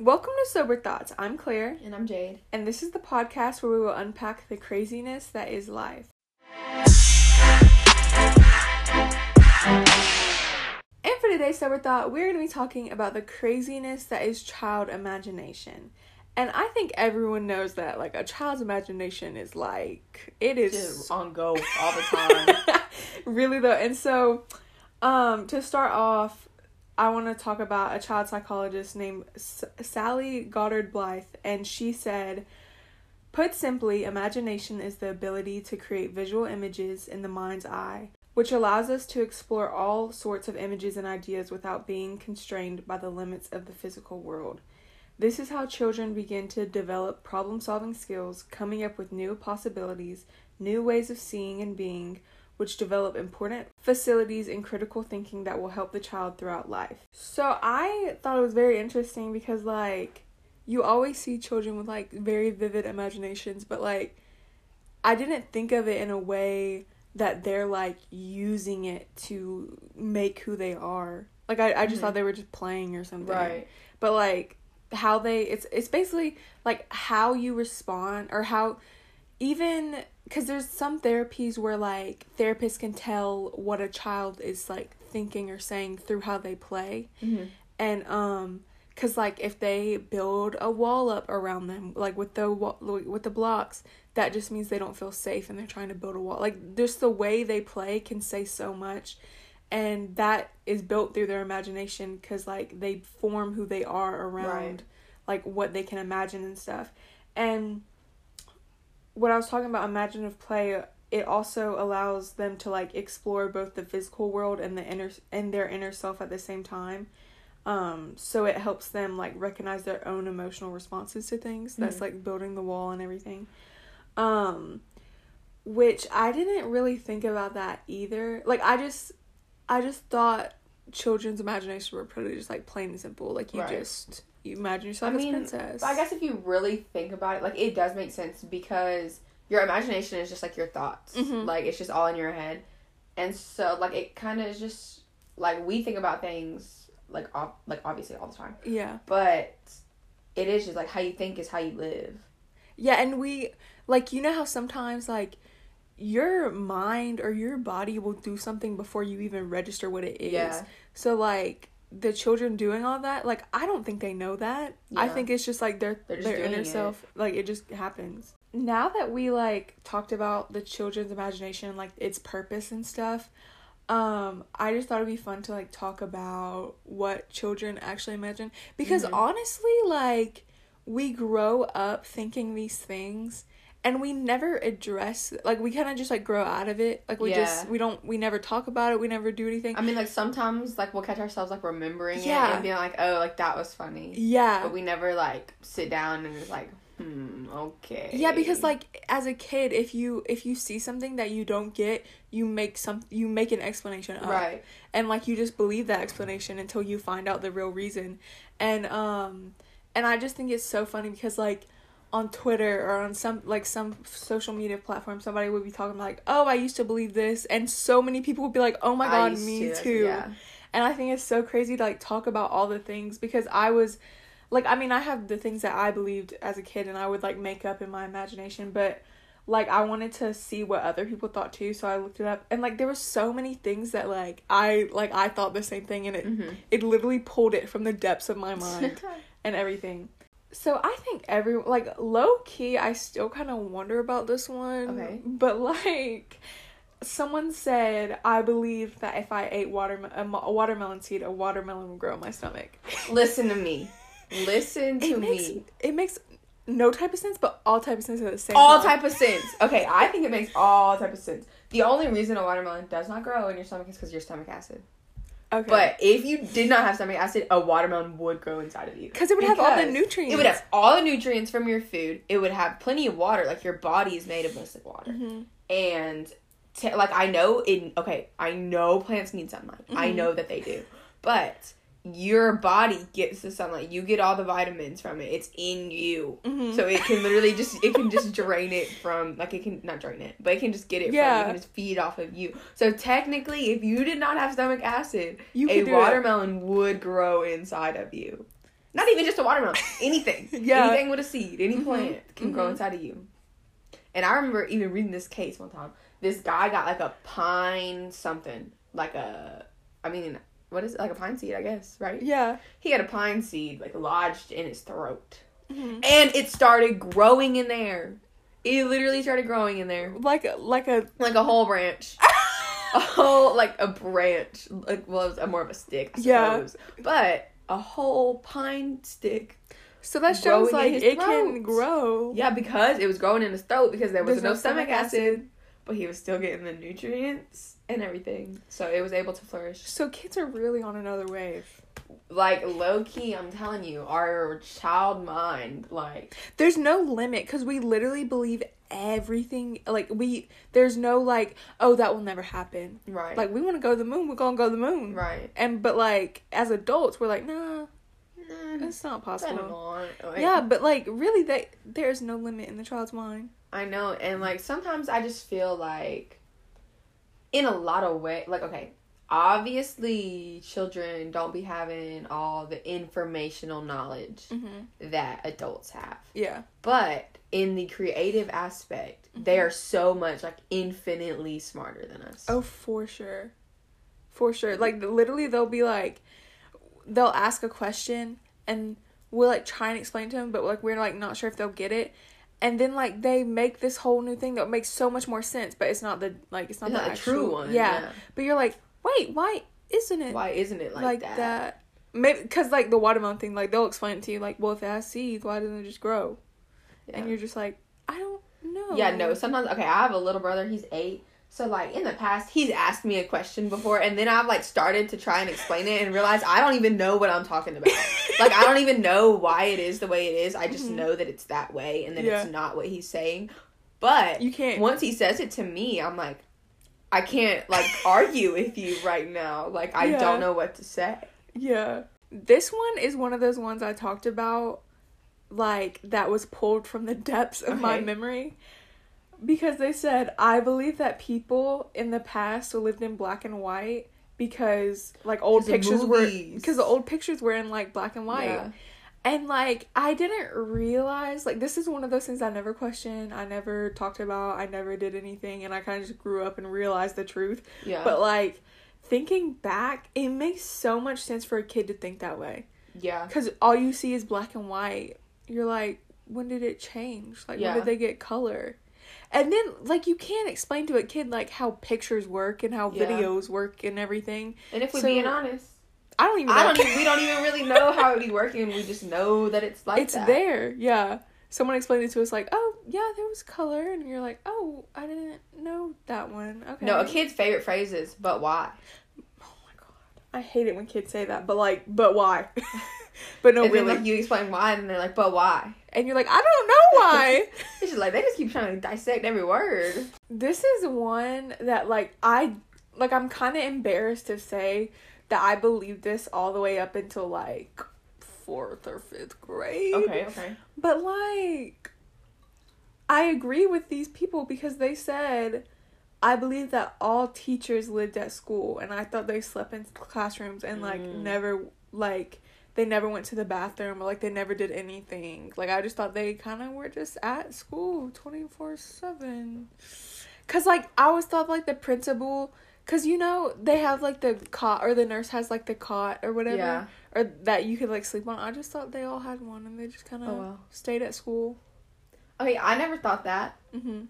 Welcome to Sober Thoughts. I'm Claire, And I'm Jade. and this is the podcast where we will unpack the craziness that is life. And for today's Sober Thought, we're going to be talking about the craziness that is child imagination. And I think everyone knows that, like, a child's imagination is like, it is Just on go all the time. really though and so um to start off i want to talk about a child psychologist named S- sally goddard blythe and she said put simply imagination is the ability to create visual images in the mind's eye which allows us to explore all sorts of images and ideas without being constrained by the limits of the physical world. This is how children begin to develop problem solving skills coming up with new possibilities new ways of seeing and being which develop important facilities in critical thinking that will help the child throughout life. So I thought it was very interesting because like you always see children with like very vivid imaginations, but like I didn't think of it in a way that they're like using it to make who they are. Like I, I just Mhm. thought they were just playing or something. right. But like how they it's it's basically like how you respond or how even because there's some therapies where like therapists can tell what a child is like thinking or saying through how they play Mm-hmm. and um because like if they build a wall up around them like with the wa- with the blocks that just means they don't feel safe and they're trying to build a wall like just the way they play can say so much and that is built through their imagination because like they form who they are around Right. like what they can imagine and stuff and what i was talking about imaginative play it also allows them to like explore both the physical world and the inner and their inner self at the same time. Um so it helps them like recognize their own emotional responses to things. That's Mhm. like building the wall and everything. Um which i didn't really think about that either. Like i just i just thought children's imagination were pretty just like plain and simple. Like you Right. just you imagine yourself I as mean, princess But I guess if you really think about it, like it does make sense because your imagination is just like your thoughts. Mhm. Like it's just all in your head. And so like it kind of is just like we think about things like ob- like obviously all the time. yeah But it is just like how you think is how you live. Yeah, and we like you know how sometimes like your mind or your body will do something before you even register what it is. Yeah. So like the children doing all that, like I don't think they know that. I think it's just like their They're just their inner it. self, like it just happens. Now that we like talked about the children's imagination, like its purpose and stuff, um, I just thought it'd be fun to like talk about what children actually imagine because Mhm. honestly, like we grow up thinking these things and we never address like we kind of just like grow out of it. Like we just we don't we never talk about it. We never do anything. I mean, like sometimes like we'll catch ourselves like remembering Yeah. it and being like, oh, like that was funny. yeah. But we never like sit down and just like, hmm, okay. yeah because like as a kid if you if you see something that you don't get you make some you make an explanation up. Right, and like you just believe that explanation until you find out the real reason. And um and i just think it's so funny because like on twitter or on some like some social media platform somebody would be talking like oh i used to believe this and so many people would be like oh my god me to, too Yeah. and i think it's so crazy to like talk about all the things because i was like i mean i have the things that i believed as a kid and i would like make up in my imagination but like i wanted to see what other people thought too so i looked it up and like there were so many things that like i like i thought the same thing and it Mhm. it literally pulled it from the depths of my mind and everything so i think every like low key i still kind of wonder about this one Okay. but like someone said i believe that if i ate water a, a watermelon seed a watermelon would grow in my stomach Listen to me. Listen to it makes me. it makes no type of sense but all type of sense at the same All time type of sense. Okay, I think it makes all type of sense. The only reason a watermelon does not grow in your stomach is because your stomach acid. Okay But if you did not have stomach acid, a watermelon would grow inside of you. because it would have all the nutrients It would have all the nutrients from your food. It would have plenty of water. Like your body is made of mostly water. Mhm. And t- like I know in okay, I know plants need sunlight. I Mhm. know that they do. But your body gets the sunlight. You get all the vitamins from it. It's in you. Mhm. So it can literally just it can just drain it from like it can not drain it, but it can just get it from Yeah. you. It can just feed off of you. So technically if you did not have stomach acid, you a could it. watermelon would grow inside of you. Not even just a watermelon. Anything. Yeah. Anything with a seed, any Mhm. plant can grow Mhm. inside of you. And I remember even reading this case one time. This guy got like a pine something, like a, I mean, what is it? Like a pine seed, I guess, right? Yeah. He had a pine seed like lodged in his throat, Mhm. and it started growing in there. It literally started growing in there, Like a like a like a whole branch. a whole like a branch like well it was a more of a stick I Yeah. suppose. but a whole pine stick so that shows like it can grow. yeah because it was growing in his throat because there was There's no, no stomach stomach acid, acid. but he was still getting the nutrients and everything so it was able to flourish So kids are really on another wave. like low key i'm telling you our child mind like There's no limit because we literally believe everything. Like we, there's no like, oh, that will never happen. right Like we want to go to the moon, we're gonna go to the moon. right And but like as adults, we're like, nah, mm. Nah, it's not possible. Like, Yeah, but like really, that there's no limit in the child's mind. I know, and like sometimes I just feel like, in a lot of way, like okay, obviously children don't be having all the informational knowledge Mm-hmm. that adults have, Yeah. but in the creative aspect, they Mm-hmm. are so much like infinitely smarter than us. Oh, for sure. For sure. Like literally they'll be like they'll ask a question and we'll like try and explain to them, but like we're like not sure if they'll get it. And then like they make this whole new thing that makes so much more sense, but it's not the like it's not It's the, not actual, true one, Yeah. yeah. But you're like, "Wait, why isn't it Why isn't it like, that? Maybe cuz like the watermelon thing, like they'll explain it to you like, "Well, if it has seeds, why doesn't it just grow?" Yeah. And you're just like, "I don't know." Yeah, no. Sometimes, okay, I have a little brother. He's eight. So, like, in the past, he's asked me a question before, and then I've, like, started to try and explain it and realize I don't even know what I'm talking about. like, I don't even know why it is the way it is. I just Mhm. know that it's that way and that Yeah. it's not what he's saying. But You can't once he says it to me, I'm like, I can't, like, argue with you right now. Like, I Yeah. don't know what to say. Yeah. This one is one of those ones I talked about, like, that was pulled from the depths of my memory. Because they said, I believe that people in the past lived in black and white because, like, old pictures were. Because the old pictures were in, like, black and white. Yeah. And, like, I didn't realize, like, this is one of those things I never questioned, I never talked about, I never did anything, and I kind of just grew up and realized the truth. Yeah. But like thinking back, it makes so much sense for a kid to think that way. yeah. Cuz all you see is black and white. You're like, when did it change? Like Yeah. when did they get color? And then like you can't explain to a kid like how pictures work and how Yeah. videos work and everything. And if we're So- being honest, I don't even I know. don't even, we don't even really know how it'd be working. We just know that it's like it's that. there. Yeah. Someone explained it to us like, "Oh, yeah, there was color." And you're like, "Oh, I didn't know that one." Okay. No, a kid's favorite phrase is "but why." I hate it when kids say that, but like, but why? but no, and really. then like you explain why, and they're like, "But why?" and you're like, I don't know why. It's just like they just keep trying to dissect every word. this is one that like I like I'm kind of embarrassed to say that I believed this all the way up until like fourth or fifth grade. Okay, okay. But like I agree with these people because they said I believe that all teachers lived at school and I thought they slept in classrooms and like Mm. never like they never went to the bathroom or like they never did anything. Like I just thought they kind of were just at school 24/7. Cuz like I always thought like the principal cuz you know they have like the cot or the nurse has like the cot or whatever Yeah. or that you could like sleep on. I just thought they all had one and they just kind of Oh wow. stayed at school. Okay, I never thought that, Mhm.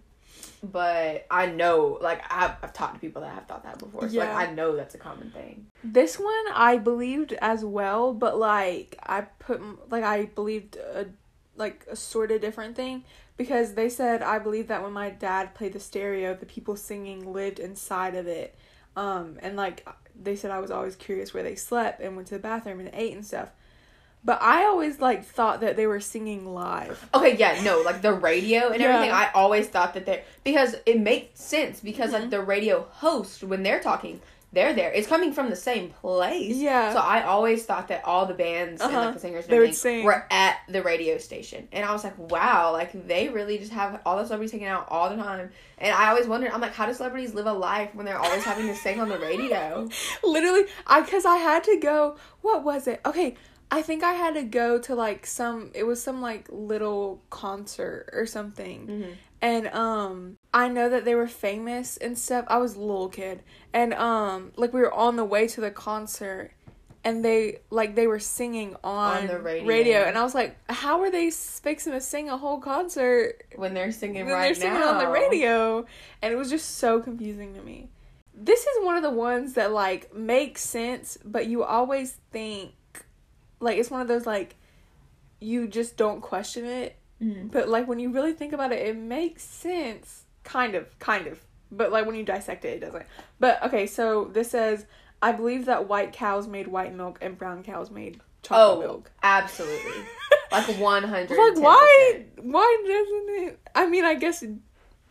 But I know, like, I've, I've talked to people that have thought that before. So, Yeah. like, I know that's a common thing. This one I believed as well, but like I put like I believed a like a sort of different thing because they said I believe that when my dad played the stereo, the people singing lived inside of it. Um and like they said I was always curious where they slept and went to the bathroom and ate and stuff. But I always like thought that they were singing live. Okay, yeah, no, like the radio and Yeah. everything. I always thought that they're because it makes sense because Mhm. like the radio host when they're talking, they're there. It's coming from the same place. Yeah. So I always thought that all the bands and Uh-huh. like the singers and They everything were at the radio station, and I was like, wow, like they really just have all the celebrities hanging out all the time. And I always wondered, I'm like, how do celebrities live a life when they're always having to sing on the radio? Literally, I because I had to go. What was it? Okay, I think I had to go to like some it was some like little concert or something. Mm-hmm. And um I know that they were famous and stuff. I was a little kid. And um like we were on the way to the concert and they like they were singing on, On the radio. and I was like, how are they fixing to sing a whole concert When they're singing when right they're singing now on the radio? And it was just so confusing to me. This is one of the ones that like makes sense, but you always think like it's one of those like you just don't question it Mhm. but like when you really think about it, it makes sense. Kind of, kind of. But like when you dissect it, it doesn't. But okay, so this says, I believe that white cows made white milk and brown cows made chocolate Oh, milk. absolutely. like one hundred. like why? Why doesn't it? I mean, I guess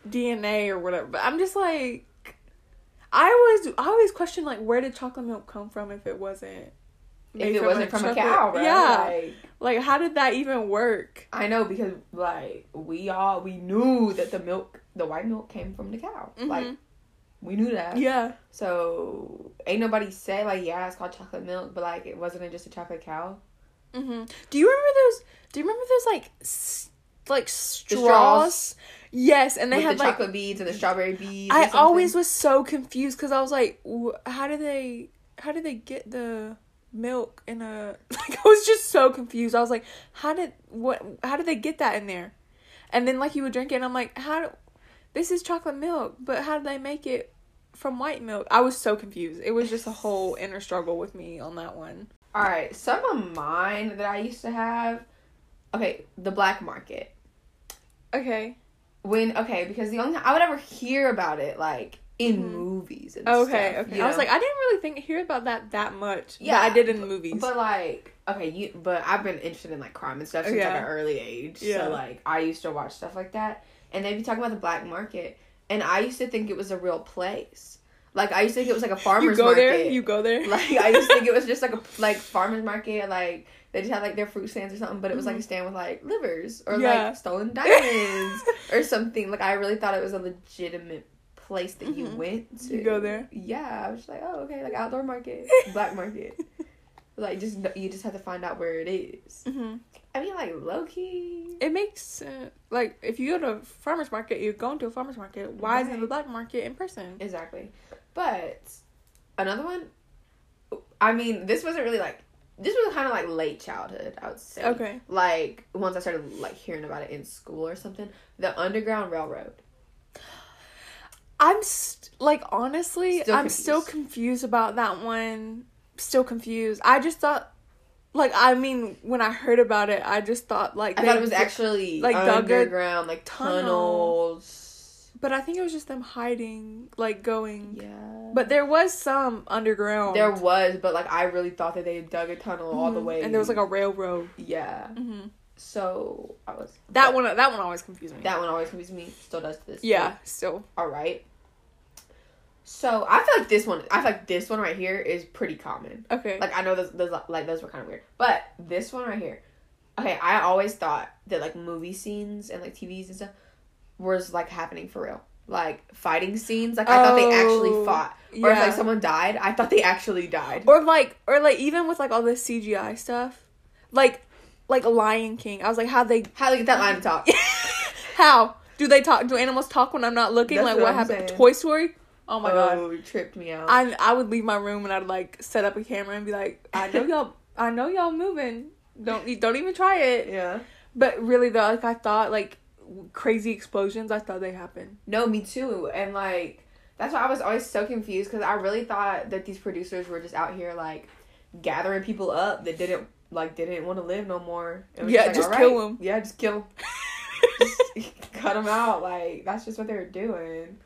DNA or whatever. But I'm just like, I always, I always question like where did chocolate milk come from if it wasn't. If it wasn't from a cow, right? Yeah. Like, Like, how did that even work? I know because like we all we knew that the milk, the white milk, came from the cow. Like Mhm. we knew that. Yeah. So ain't nobody say like yeah it's called chocolate milk, but like it wasn't just a chocolate cow. hmm Do you remember those? Do you remember those like s- like straws? straws? Yes, and they With had the like. chocolate beads and the strawberry beads. I always was so confused because I was like, how did they? How did they get the milk in a? Like I was just so confused. I was like, how did what? How did they get that in there? And then like you would drink it, and I'm like, how? do- This is chocolate milk, but how did they make it from white milk? I was so confused. It was just a whole inner struggle with me on that one. All right, some of mine that I used to have. Okay, the black market. Okay. When okay, because the only I would ever hear about it like in Mhm. movies and Okay, stuff, okay. I was like, I didn't really think hear about that that much. Yeah, I did in the movies. But like, okay, you. But I've been interested in like crime and stuff since Yeah. like an early age. Yeah. So like, I used to watch stuff like that, and they'd be talking about the black market, and I used to think it was a real place. Like I used to think it was like a farmer's market. you go market. there, you go there. like I used to think it was just like a like farmer's market, like they just had like their fruit stands or something, but it was like a stand with like livers or Mm-hmm. Yeah. like stolen diamonds or something. Like I really thought it was a legitimate place that you Mhm. went to. You go there? Yeah, I was just like, oh okay, like outdoor market, black market. Like just you just have to find out where it is. hmm I mean, like low key. It makes sense. Like if you go to a farmers market, you're going to a farmers market. Why isn't the black market in person? Exactly. But another one. I mean, this wasn't really like. This was kind of like late childhood, I would say. Okay. like once I started like hearing about it in school or something, the Underground Railroad. I'm st- like honestly, Still I'm still confused about that one. Still confused. I just thought, like, I mean, when I heard about it, I just thought like I thought it was actually like, underground, like tunnel. tunnels. but I think it was just them hiding, like going. Yeah, But there was some underground. there was, but like I really thought that they dug a tunnel all the Mhm. way, and there was like a railroad. yeah. hmm So I was That one, that one always confused me. That one always confused me. Still does to this. yeah, still. All right. So I feel like this one. I feel like this one right here is pretty common. Okay. Like I know those, those like those were kind of weird, but this one right here. Okay, I always thought that like movie scenes and like TVs and stuff was like happening for real. Like fighting scenes, like I thought they actually Oh, fought. Or if like someone died, I thought they actually died. or like or like even with like all this CGI stuff, like like Lion King. I was like, how they How do they get that line to talk? how do they talk? Do animals talk when I'm not looking? That's like what what, happened? saying. Toy Story. Oh my god. oh, it tripped me out. I I would leave my room and I'd like set up a camera and be like, I know y'all, I know y'all moving. Don't don't even try it. yeah. But really though, like I thought like crazy explosions. I thought they happened. No, me too. And like that's why I was always so confused because I really thought that these producers were just out here like gathering people up that didn't like didn't want to live no more. Yeah, like, just "All kill them. Yeah, just kill just cut them out. Like that's just what they were doing.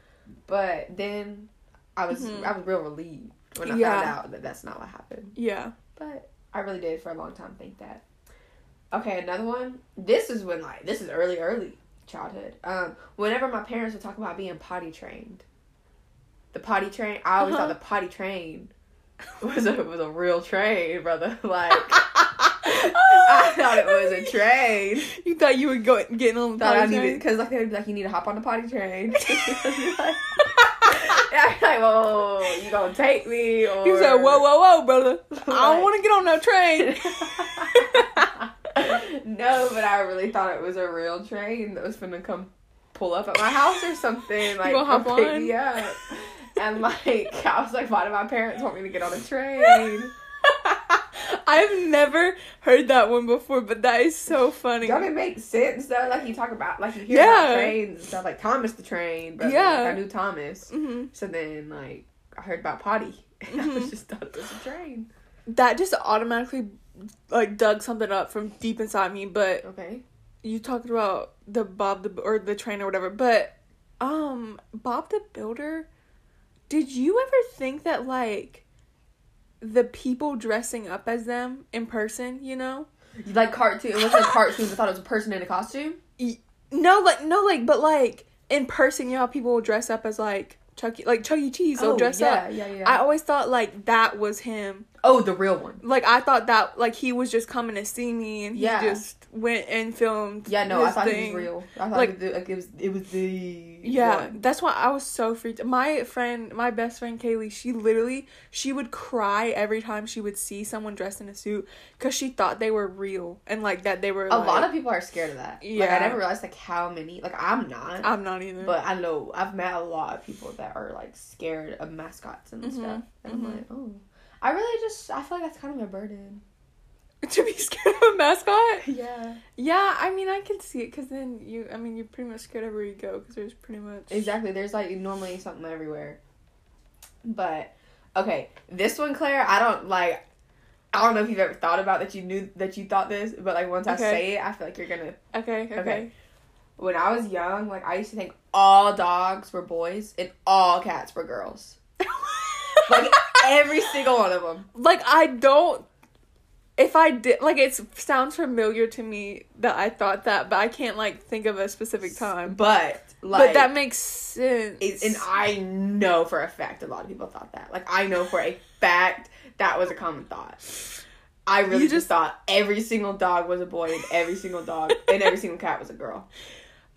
But then I was Mhm. I was real relieved when I Yeah. found out that that's not what happened. Yeah. But I really did for a long time think that. Okay, another one. This is when like this is early, early childhood. Um, whenever my parents would talk about being potty trained, the potty train. I always Uh-huh. thought the potty train was a was a real train, brother. Like I thought it was a train. You thought you were going getting on the Thought I potty needed train? because like they would be like you need to hop on the potty train. I'm like, whoa, you gonna take me? Or... He said, "Whoa, whoa, whoa, brother! I don't want to get on that train." no, but I really thought it was a real train that was gonna come pull up at my house or something. Like, gonna hop pick on? me up. And like, I was like, why do my parents want me to get on a train? I've never heard that one before, but that is so funny. Don't it make sense though? Like you talk about, like you hear Yeah. about trains and stuff, like Thomas the Train. But Yeah. like, I knew Thomas. hmm So then, like, I heard about Potty. And I Mhm. was just thought it was a train. That just automatically like dug something up from deep inside me. But Okay. you talked about the Bob the or the train or whatever, but um Bob the Builder, did you ever think that like the people dressing up as them in person, you know? Like cartoon. It wasn't a cartoon. I thought it was a person in a costume. No, like no, like but like in person, you know how people will dress up as like Chuck, E- like Chuck E. Cheese. They'll oh, dress Oh, yeah, up. yeah, yeah. I always thought like that was him. Oh, the real one. Like I thought that like he was just coming to see me, and he Yeah. just went and filmed. Yeah, no, I thought thing. it was real. I thought Like- it, was, like, it was it was the Yeah, one. that's why I was so freaked. My friend, my best friend Kaylee, she literally she would cry every time she would see someone dressed in a suit because she thought they were real and like that they were. A like, lot of people are scared of that. Like Yeah. I never realized like how many. Like I'm not. I'm not either. but I know I've met a lot of people that are like scared of mascots and Mhm, stuff. And mhm. I'm like, oh, I really just I feel like that's kind of a burden. to be scared of a mascot. Yeah, Yeah, I mean I can see it because then you, I mean you're pretty much scared everywhere you go because there's pretty much exactly. There's like normally something everywhere. But okay, this one, Claire, I don't like. I don't know if you've ever thought about that you knew that you thought this, but like once I say it, I feel like you're gonna Okay, okay. Okay. when I was young, like I used to think all dogs were boys and all cats were girls. Like every single one of them. like I don't. If I did, like, it sounds familiar to me that I thought that, but I can't like think of a specific time. But like but that makes sense. and I know for a fact a lot of people thought that. Like I know for a fact that was a common thought. I really just, just- thought every single dog was a boy and every single dog and every single cat was a girl.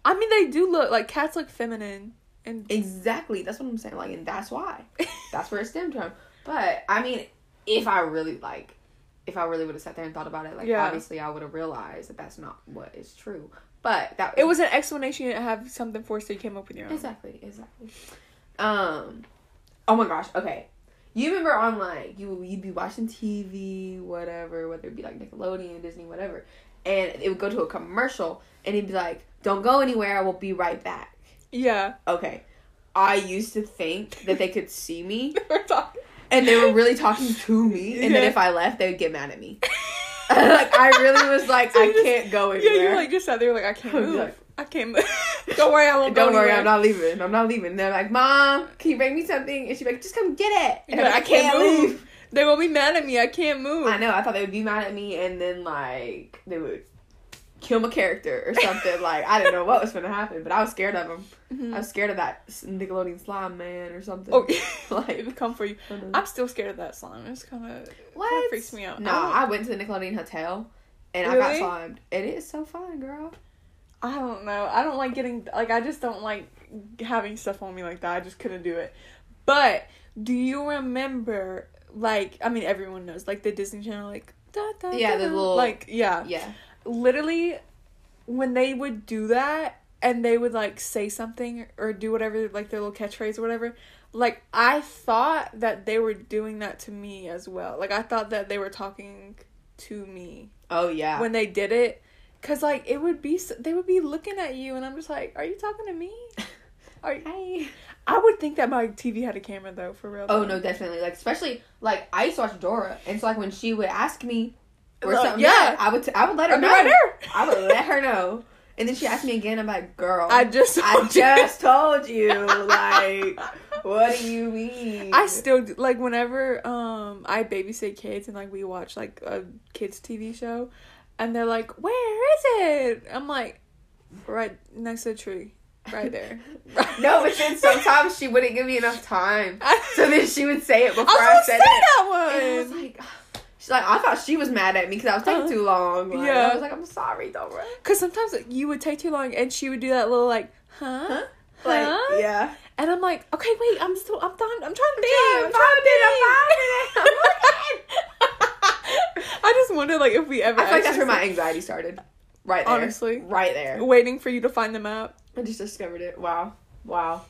I mean, they do look like cats look feminine, and Exactly. That's what I'm saying. Like, and that's why. That's where it stemmed from. But I mean, if I really like, if I really would have sat there and thought about it, like Yeah. obviously I would have realized that that's not what is true. But that it was an explanation you didn't have something for, so you came up with your own. exactly exactly. Um, oh my gosh. Okay, you remember on like you you'd be watching TV, whatever, whether it be like Nickelodeon, Disney, whatever, and it would go to a commercial, and it'd be like, "Don't go anywhere. I will be right back." Yeah, Okay. I used to think that they could see me we're talking. And they were really talking to me, and then if I left, they would get mad at me. like I really was like, So I just- can't go Yeah, anywhere. you like just sat there like I can't move. like- I can't move. Don't worry, I won't. Don't worry, anywhere. I'm not leaving. I'm not leaving. They're like, Mom, can you bring me something? And she's like, Just come get it. And like, I can't leave. They won't be mad at me. I can't move. I know. I thought they would be mad at me, and then like they would kill my character or something. like I didn't know what was going to happen, but I was scared of them. Mhm. I was scared of that Nickelodeon slime man or something. Oh, Like- it would come for you. I don't know. I'm still scared of that slime. It's kind of What? freaks me out. No, I I went to the Nickelodeon hotel and I got Really? slimed. It is so fun, girl. I don't know. I don't like getting like I just don't like having stuff on me like that. I just couldn't do it. But do you remember like I mean everyone knows like the Disney Channel like da, da, Yeah, da, the little- like yeah. Yeah. Literally when they would do that and they would like say something or do whatever like their little catchphrase or whatever like I thought that they were doing that to me as well. Like I thought that they were talking to me Oh yeah. when they did it because like it would be they would be looking at you and i'm just like are you talking to me are you, i would think that my tv had a camera though for real Oh though. no, definitely. Like especially like I used to watch Dora, and so like when she would ask me or Like, something, yeah. I would t- I would let her know. right. I would let her know, and then she asked me again. I'm like, girl, i just I just told you. Like, what do you mean? i still do- like whenever um i babysit kids and like we watch like a kids tv show and they're like where is it i'm like right next to the tree right there no, but then sometimes she wouldn't give me enough time, so then she would say it before I I, said say it. that And I was one. like, she's like, I thought she was mad at me because I was taking Uh, too long. Like, yeah. I was like, I'm sorry, Dora. Cause sometimes you would take too long, and she would do that little like, huh, Huh? Like, Huh? yeah. And I'm like, okay, wait, I'm still, I'm done. I'm trying to think. Yeah, I'm trying to think. five minutes. I just wonder, like, if we ever. I feel like that's where my anxiety started. Right there. Honestly. Right there. waiting for you to find the map. I just discovered it. Wow. Wow.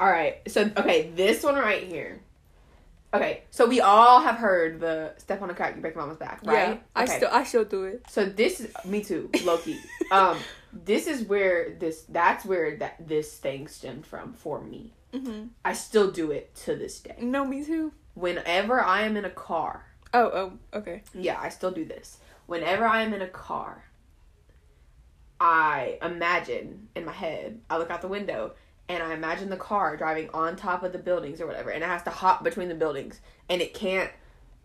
All right. So, okay, this one right here. Okay, so we all have heard the step on a crack, you break mama's back, right? Yeah, I still, I still do it. So this is me too, low key. um, this is where this that's where that this thing stemmed from for me. hmm I still do it to this day. No, me too. Whenever I am in a car, Oh, oh, okay. yeah, I still do this. Whenever I am in a car, I imagine in my head, I look out the window and I imagine the car driving on top of the buildings or whatever, and it has to hop between the buildings, and it can't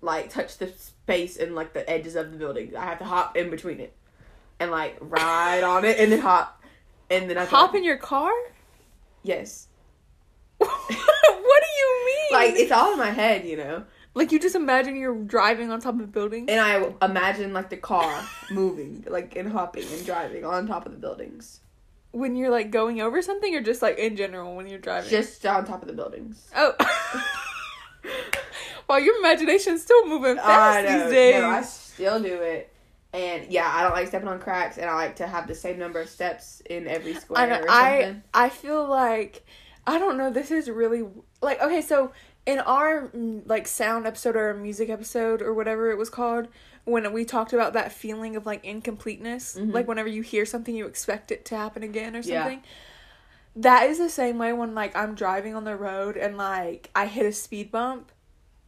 like touch the space and like the edges of the buildings. I have to hop in between it and like ride on it and then hop, and then I Hop in your car? Yes, what do you mean? like it's all in my head, you know. like you just imagine you're driving on top of a building. And I imagine like the car moving, like and hopping and driving on top of the buildings. When you're like going over something, or just like in general when you're driving. Just on top of the buildings. oh. wow, your imagination's still moving fast these days. No, I still do it. And yeah, I don't like stepping on cracks, and I like to have the same number of steps in every square I know, I. I feel like I don't know. This is really like okay. So in our mm, like sound episode or music episode or whatever it was called, when we talked about that feeling of like incompleteness, Mhm. like whenever you hear something, you expect it to happen again or Yeah. something. That is the same way when like I'm driving on the road and like I hit a speed bump.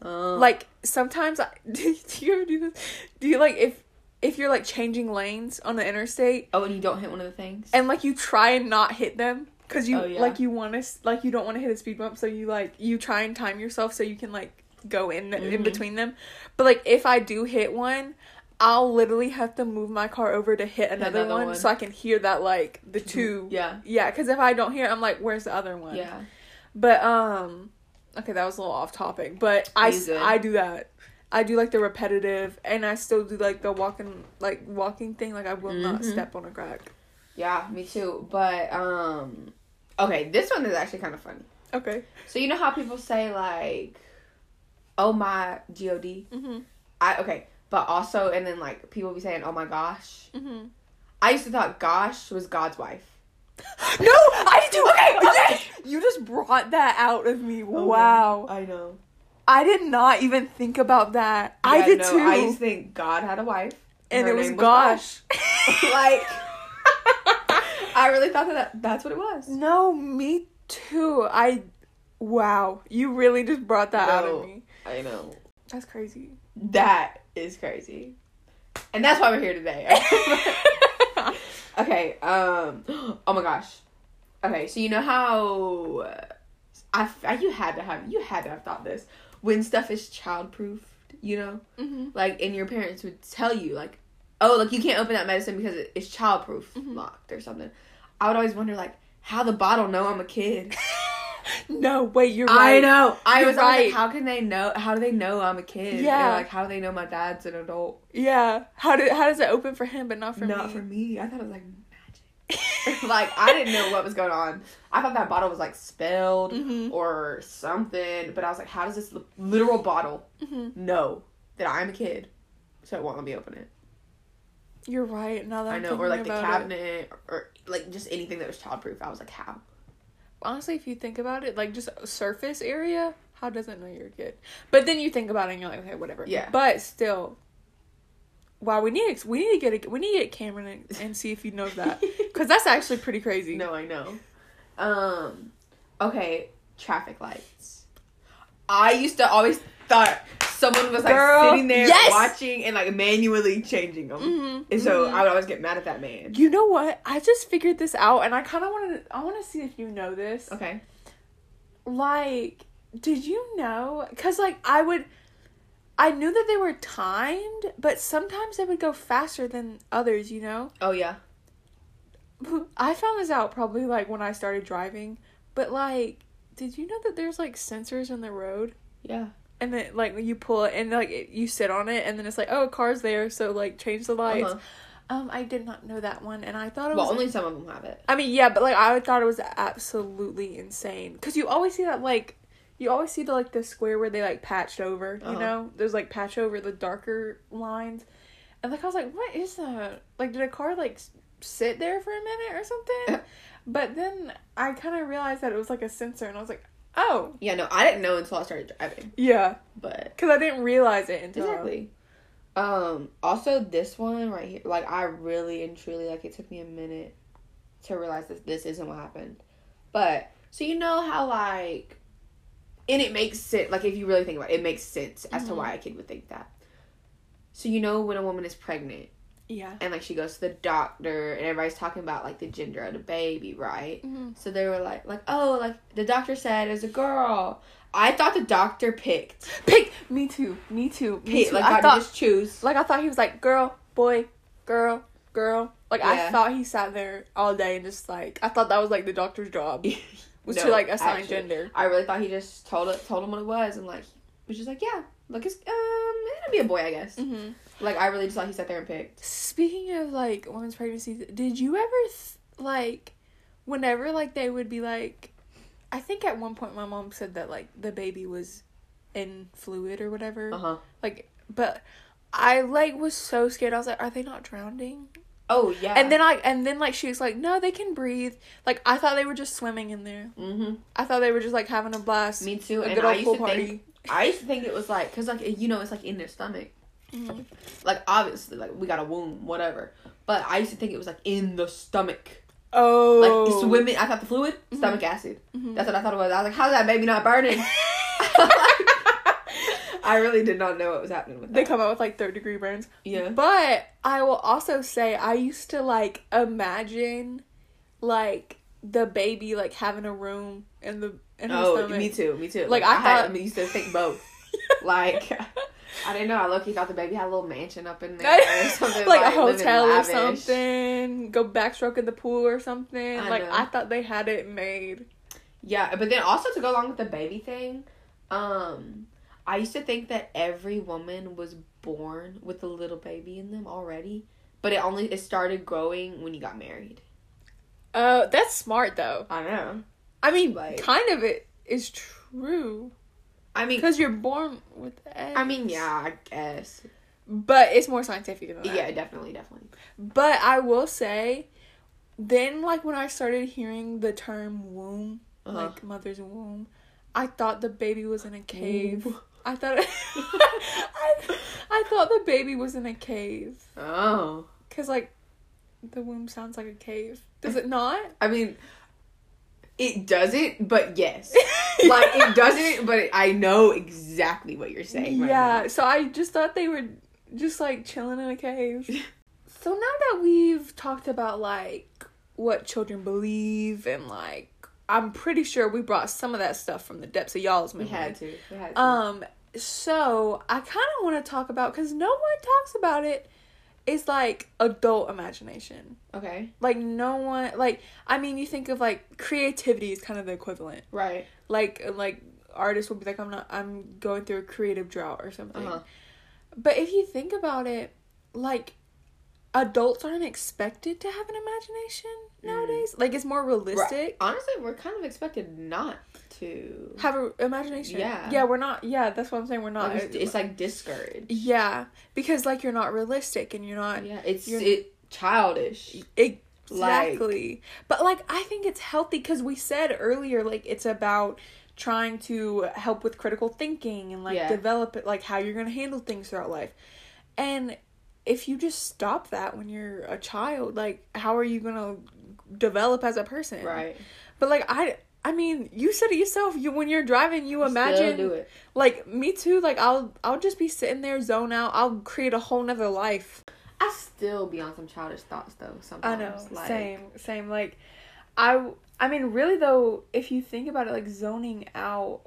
Um, Like sometimes I do you ever do this? Do you like if if you're like changing lanes on the interstate oh, and you don't hit one of the things. and like you try and not hit them because you Oh, yeah. like you want to like you don't want to hit a speed bump so you like you try and time yourself so you can like go in in Mhm. between them but like if i do hit one i'll literally have to move my car over to hit another, Another one, one. so i can hear that like the two yeah, yeah because if i don't hear it, i'm like where's the other one yeah. but um okay that was a little off topic but i You s- good? i do that i do like the repetitive and i still do like the walking like walking thing like i will not Mhm. step on a crack Yeah, me too. But um, okay, this one is actually kind of funny. okay So you know how people say like, "Oh my god," mm-hmm I okay, but also and then like people be saying, "Oh my gosh." mm-hmm I used to thought "gosh" was God's wife. No, I do. Okay, okay. you just brought that out of me. wow, I know. I did not even think about that. I did no, too, I used to think God had a wife, and her it was name gosh. like I really thought that that's what it was. no, me too. I, wow, you really just brought that out of me. I know That's crazy. that is crazy, and that's why we're here today. okay. Um. Oh my gosh. Okay. So you know how uh, I, I you had to have you had to have thought this when stuff is childproof. You know. hmm like and your parents would tell you like oh like you can't open that medicine because it- it's childproof Mhm. locked or something i would always wonder like how the bottle know i'm a kid No, wait, you're right. i know i You're was right. like how can they know how do they know i'm a kid Yeah. Like how do they know my dad's an adult Yeah. How did how does it open for him but not for not me? Not for me i thought it was like magic like i didn't know what was going on i thought that bottle was like spelled Mhm. or something but i was like how does this literal bottle hmm know that i'm a kid so it won't let me open it You're right. Now that I know, or like the it. cabinet, or, or like just anything that was childproof. I was like, how? Honestly, if you think about it, like just surface area, how does it know you're a kid? But then you think about it and you're like, okay, whatever. Yeah. But still, wow, we need to, we need to get a, we need to get Cameron and, and see if he knows that because that's actually pretty crazy. No, I know. Um, okay, traffic lights. I used to always thought someone was like Girl, sitting there yes! watching and like manually changing them, hmm and so I would always get mad at that man. you know what? I just figured this out, and I kind of want to. I want to see if you know this. Okay. Like, did you know? Because like I would. I knew that they were timed, but sometimes they would go faster than others, you know? Oh yeah. I found this out probably like when I started driving, but like, did you know that there's like sensors in the road? Yeah. And then like you pull it and like it, you sit on it and then it's like oh a car's there so like change the lights. Uh-huh. Um, I did not know that one, and I thought it Well, was. Well, only some of them have it. I mean, yeah, but like I thought it was absolutely insane because you always see that like you always see the like the square where they like patched over. You Uh-huh. know, there's like patch over the darker lines, and like I was like, what is that? Like, did a car like sit there for a minute or something? but then I kind of realized that it was like a sensor, and I was like, oh, Yeah, no, I didn't know until I started driving. yeah, But because I didn't realize it until exactly. Um. Also, this one right here, like I really and truly like it took me a minute to realize that this isn't what happened. But so you know how like, and it makes sense. Like if you really think about it, it makes sense as to Mhm. why a kid would think that. So you know when a woman is pregnant yeah. and like she goes to the doctor and everybody's talking about like the gender of the baby, right? hmm So they were like, like, oh, like the doctor said it's a girl. I thought the doctor picked, Pick me too, me too, me picked too. like I thought just choose. like I thought he was like girl, boy, girl, girl. Like I thought he sat there all day and just like I thought that was like the doctor's job was to like assign actually, gender. I really thought he just told it, told him what it was, and like was just like, yeah, look, it's um, it'll be a boy, I guess. Mm-hmm. Like I really just thought he sat there and picked. Speaking of like women's pregnancies, did you ever th- like whenever like they would be like I think at one point my mom said that like the baby was in fluid or whatever. Uh huh. Like but I like was so scared. I was like, are they not drowning? Oh yeah. And then I and then like she was like, no, they can breathe. Like I thought they were just swimming in there. mm-hmm. I thought they were just like having a blast. Me too. a and good I old used pool to party. think I used to think it was like because like you know it's like in their stomach. Mhm. Like obviously like we got a womb, whatever. But I used to think it was like in the stomach. Oh, Like swimming. I thought the fluid, stomach acid. Mhm. That's what I thought it was. I was like, how's that baby not burning? I really did not know what was happening with that. They come out with like third degree burns. yeah. But I will also say I used to like imagine like the baby like having a room in the in her Oh, stomach. me too. Me too. Like, I had, thought- I used to think both. like, I didn't know. I low key thought the baby had a little mansion up in there or something. like, a hotel or something. Go backstroke in the pool or something. I like know. I thought they had it made. Yeah, but then also to go along with the baby thing, um, I used to think that every woman was born with a little baby in them already, but it only it started growing when you got married. Uh, that's smart though. I know. I mean, Like- kind of it is true I mean, because you're born with eggs. I mean, yeah, I guess. but it's more scientific than that. Yeah, definitely, definitely. But I will say, then like when I started hearing the term womb, Uh-huh. like mother's womb, I thought the baby was in a cave. Womb. I thought I, I thought the baby was in a cave Oh, because like the womb sounds like a cave. Does it not? I mean, it doesn't, but yes. like it doesn't, but I know exactly what you're saying. Right yeah. now. So I just thought they were just like chilling in a cave. so now that we've talked about like what children believe and like I'm pretty sure we brought some of that stuff from the depths of y'all's memory. we had to. We had to. Um, so I kind of want to talk about because no one talks about it. Is like adult imagination. okay. Like no one like I mean you think of like creativity is kind of the equivalent. Right. Like like artists will be like I'm not I'm going through a creative drought or something. Uh-huh. But if you think about it, like adults aren't expected to have an imagination Mm. nowadays. Like it's more realistic. Honestly, we're kind of expected not to. Have an imagination. Yeah. Yeah, we're not. Yeah, that's what I'm saying. We're not. Like, it's, it's like discouraged. Yeah, because like you're not realistic and you're not Yeah, it's it childish. exactly. but like I think it's healthy because we said earlier like it's about trying to help with critical thinking and like Yeah. develop it like how you're gonna handle things throughout life, and if you just stop that when you're a child, like how are you gonna develop as a person? Right. But like I. I mean, you said it yourself. You when you're driving, you Still imagine do it. like me too. Like I'll I'll just be sitting there, zone out. I'll create a whole nother life. I still be on some childish thoughts though. Sometimes I know, Like, same, same. Like, I I mean, really though, if you think about it, like zoning out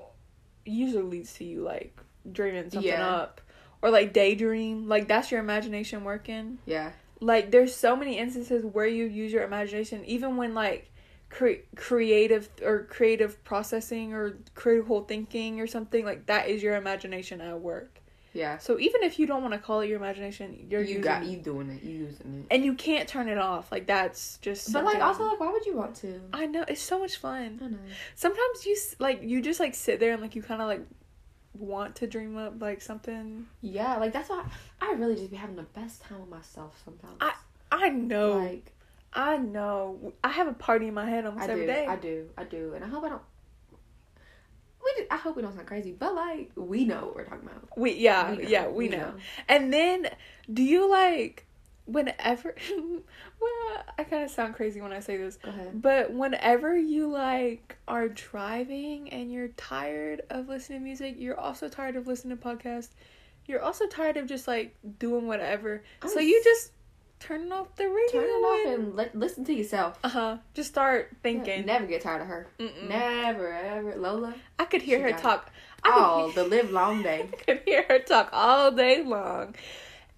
usually leads to you like dreaming something Yeah. up or like daydream. Like that's your imagination working. Yeah. Like there's so many instances where you use your imagination, even when like cre- creative or creative processing or critical thinking or something like that is your imagination at work. Yeah. So even if you don't want to call it your imagination, you're you using got you doing it. You using it. and you can't turn it off. Like that's just. But like also like why would you want to? I know it's so much fun. I know. Sometimes you like you just like sit there and like you kind of like want to dream up like something. Yeah, like that's why I really just be having the best time with myself sometimes. I- I know. like I know. I have a party in my head almost I every do, day. I do, I do, and I hope I don't. We did, I hope we don't sound crazy, but like we know what we're talking about. we yeah We know, yeah we, know. And then do you like whenever? well, I kind of sound crazy when I say this. Go ahead. But whenever you like are driving and you're tired of listening to music, you're also tired of listening to podcasts. You're also tired of just like doing whatever. I'm so you just turn off the radio. turn it off and let, listen to yourself. uh huh. Just start thinking. Never get tired of her. Mm-mm. Never ever Lola. I could hear her talk. I Oh, the live long day. I could hear her talk all day long.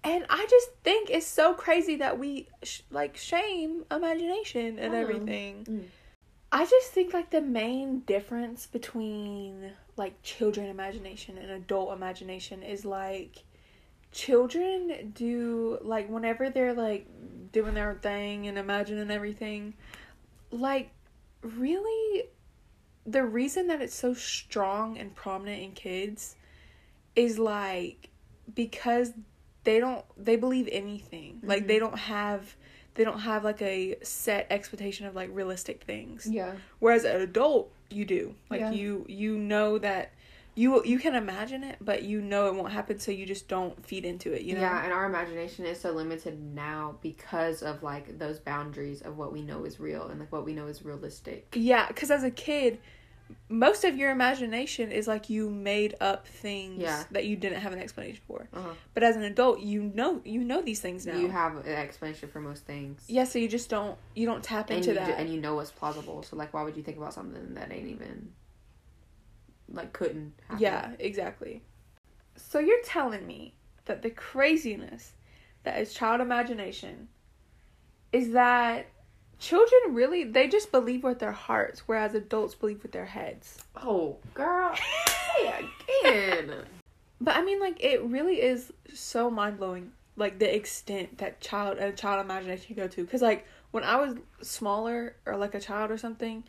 And I just think it's so crazy that we sh- like shame imagination and know. everything. Mm. I just think like the main difference between like children imagination and adult imagination is like children do like whenever they're like doing their thing and imagining everything like really the reason that it's so strong and prominent in kids is like because they don't they believe anything like Mhm. they don't have they don't have like a set expectation of like realistic things Yeah. whereas an adult you do like Yeah. you you know that you you can imagine it but you know it won't happen so you just don't feed into it you know Yeah, and our imagination is so limited now because of like those boundaries of what we know is real and like what we know is realistic. yeah because as a kid most of your imagination is like you made up things Yeah. that you didn't have an explanation for Uh-huh. but as an adult you know you know these things now You have an explanation for most things. yeah so you just don't you don't tap and into that ju- and you know what's plausible. So like, why would you think about something that ain't even like couldn't happen? Yeah, exactly. So you're telling me that the craziness that is child imagination is that children really they just believe with their hearts whereas adults believe with their heads. Oh, girl, say again. But I mean like it really is so mind-blowing like the extent that child a child imagination can go to cuz like when I was smaller or like a child or something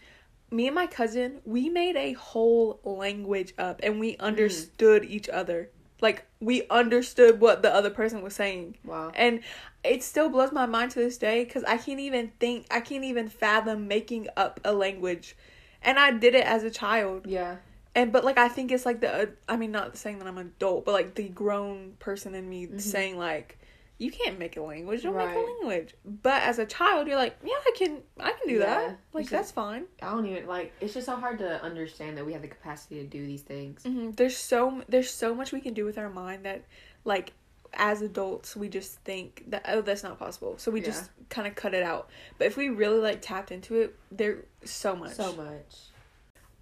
me and my cousin, we made a whole language up and we mm-hmm. understood each other. Like we understood what the other person was saying. Wow. And it still blows my mind to this day cuz I can't even think I can't even fathom making up a language. And I did it as a child. Yeah. And but like I think it's like the I mean not saying that I'm an adult, but like the grown person in me Mhm. saying like you can't make a language. Don't make Right. a language. But as a child, you're like, yeah, I can, I can do Yeah. that. Like should- that's fine. I don't even like. It's just so hard to understand that we have the capacity to do these things. hmm There's so there's so much we can do with our mind that like as adults we just think that oh that's not possible. So we Yeah. just kind of cut it out. But if we really like tapped into it, there's so much. So much.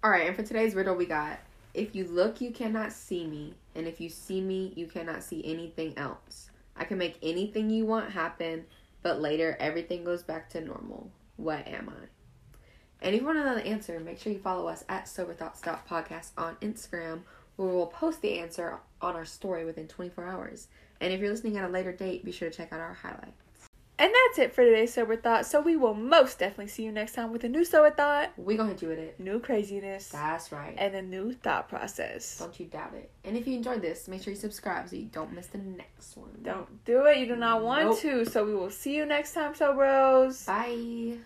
All right, and for today's riddle, we got: If you look, you cannot see me, and if you see me, you cannot see anything else. I can make anything you want happen, but later everything goes back to normal. What am I? And if you want to know the answer, make sure you follow us at soberthoughts.podcast on Instagram, where we'll post the answer on our story within 24 hours. And if you're listening at a later date, be sure to check out our highlight. And that's it for today's sober thought. So we will most definitely see you next time with a new sober thought, We gonna hit you with it. new craziness, That's right. and a new thought process. Don't you doubt it. And if you enjoyed this, make sure you subscribe so you don't miss the next one. Don't do it. You do not want Nope. to. So we will see you next time, so bros. Bye.